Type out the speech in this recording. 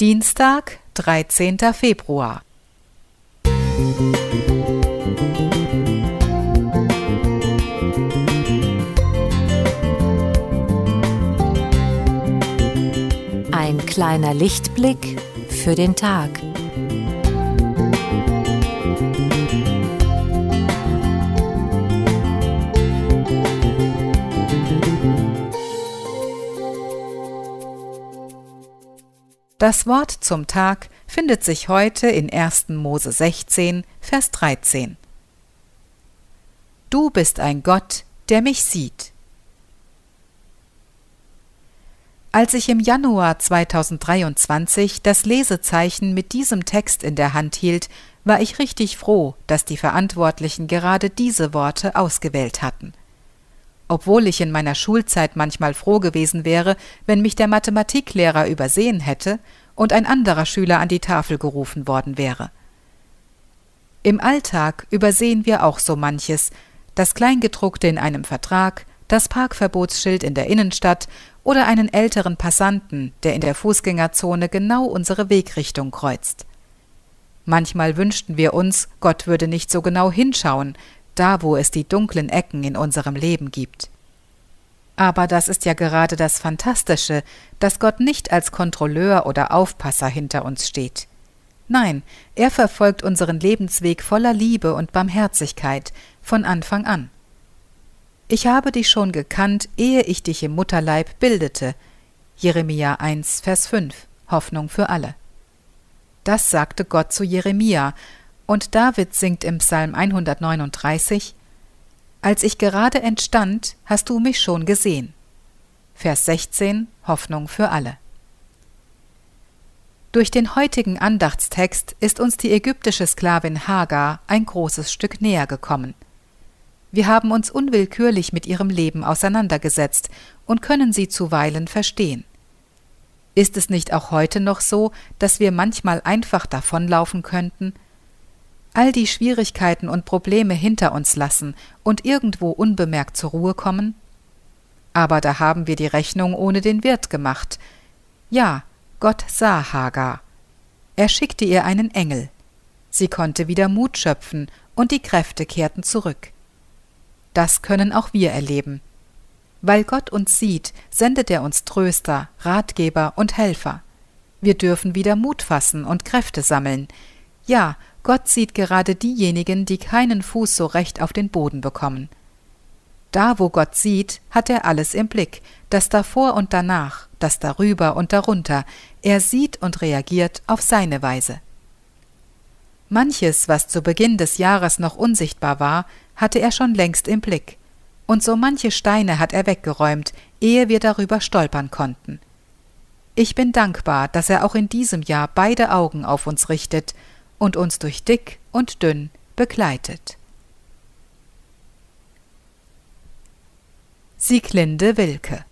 Dienstag, 13. Februar. Ein kleiner Lichtblick für den Tag. Das Wort zum Tag findet sich heute in 1. Mose 16, Vers 13. Du bist ein Gott, der mich sieht. Als ich im Januar 2023 das Lesezeichen mit diesem Text in der Hand hielt, war ich richtig froh, dass die Verantwortlichen gerade diese Worte ausgewählt hatten obwohl ich in meiner Schulzeit manchmal froh gewesen wäre, wenn mich der Mathematiklehrer übersehen hätte und ein anderer Schüler an die Tafel gerufen worden wäre. Im Alltag übersehen wir auch so manches, das Kleingedruckte in einem Vertrag, das Parkverbotsschild in der Innenstadt oder einen älteren Passanten, der in der Fußgängerzone genau unsere Wegrichtung kreuzt. Manchmal wünschten wir uns, Gott würde nicht so genau hinschauen, da wo es die dunklen Ecken in unserem Leben gibt. Aber das ist ja gerade das Fantastische, dass Gott nicht als Kontrolleur oder Aufpasser hinter uns steht. Nein, er verfolgt unseren Lebensweg voller Liebe und Barmherzigkeit von Anfang an. Ich habe dich schon gekannt, ehe ich dich im Mutterleib bildete. Jeremia 1, Vers 5, Hoffnung für alle. Das sagte Gott zu Jeremia, und David singt im Psalm 139 Als ich gerade entstand, hast du mich schon gesehen. Vers 16 Hoffnung für alle. Durch den heutigen Andachtstext ist uns die ägyptische Sklavin Hagar ein großes Stück näher gekommen. Wir haben uns unwillkürlich mit ihrem Leben auseinandergesetzt und können sie zuweilen verstehen. Ist es nicht auch heute noch so, dass wir manchmal einfach davonlaufen könnten, all die Schwierigkeiten und Probleme hinter uns lassen und irgendwo unbemerkt zur Ruhe kommen? Aber da haben wir die Rechnung ohne den Wirt gemacht. Ja, Gott sah Hagar. Er schickte ihr einen Engel. Sie konnte wieder Mut schöpfen und die Kräfte kehrten zurück. Das können auch wir erleben. Weil Gott uns sieht, sendet er uns Tröster, Ratgeber und Helfer. Wir dürfen wieder Mut fassen und Kräfte sammeln. Ja, Gott sieht gerade diejenigen, die keinen Fuß so recht auf den Boden bekommen. Da, wo Gott sieht, hat er alles im Blick, das davor und danach, das darüber und darunter, er sieht und reagiert auf seine Weise. Manches, was zu Beginn des Jahres noch unsichtbar war, hatte er schon längst im Blick, und so manche Steine hat er weggeräumt, ehe wir darüber stolpern konnten. Ich bin dankbar, dass er auch in diesem Jahr beide Augen auf uns richtet und uns durch dick und dünn begleitet. Sieglinde Wilke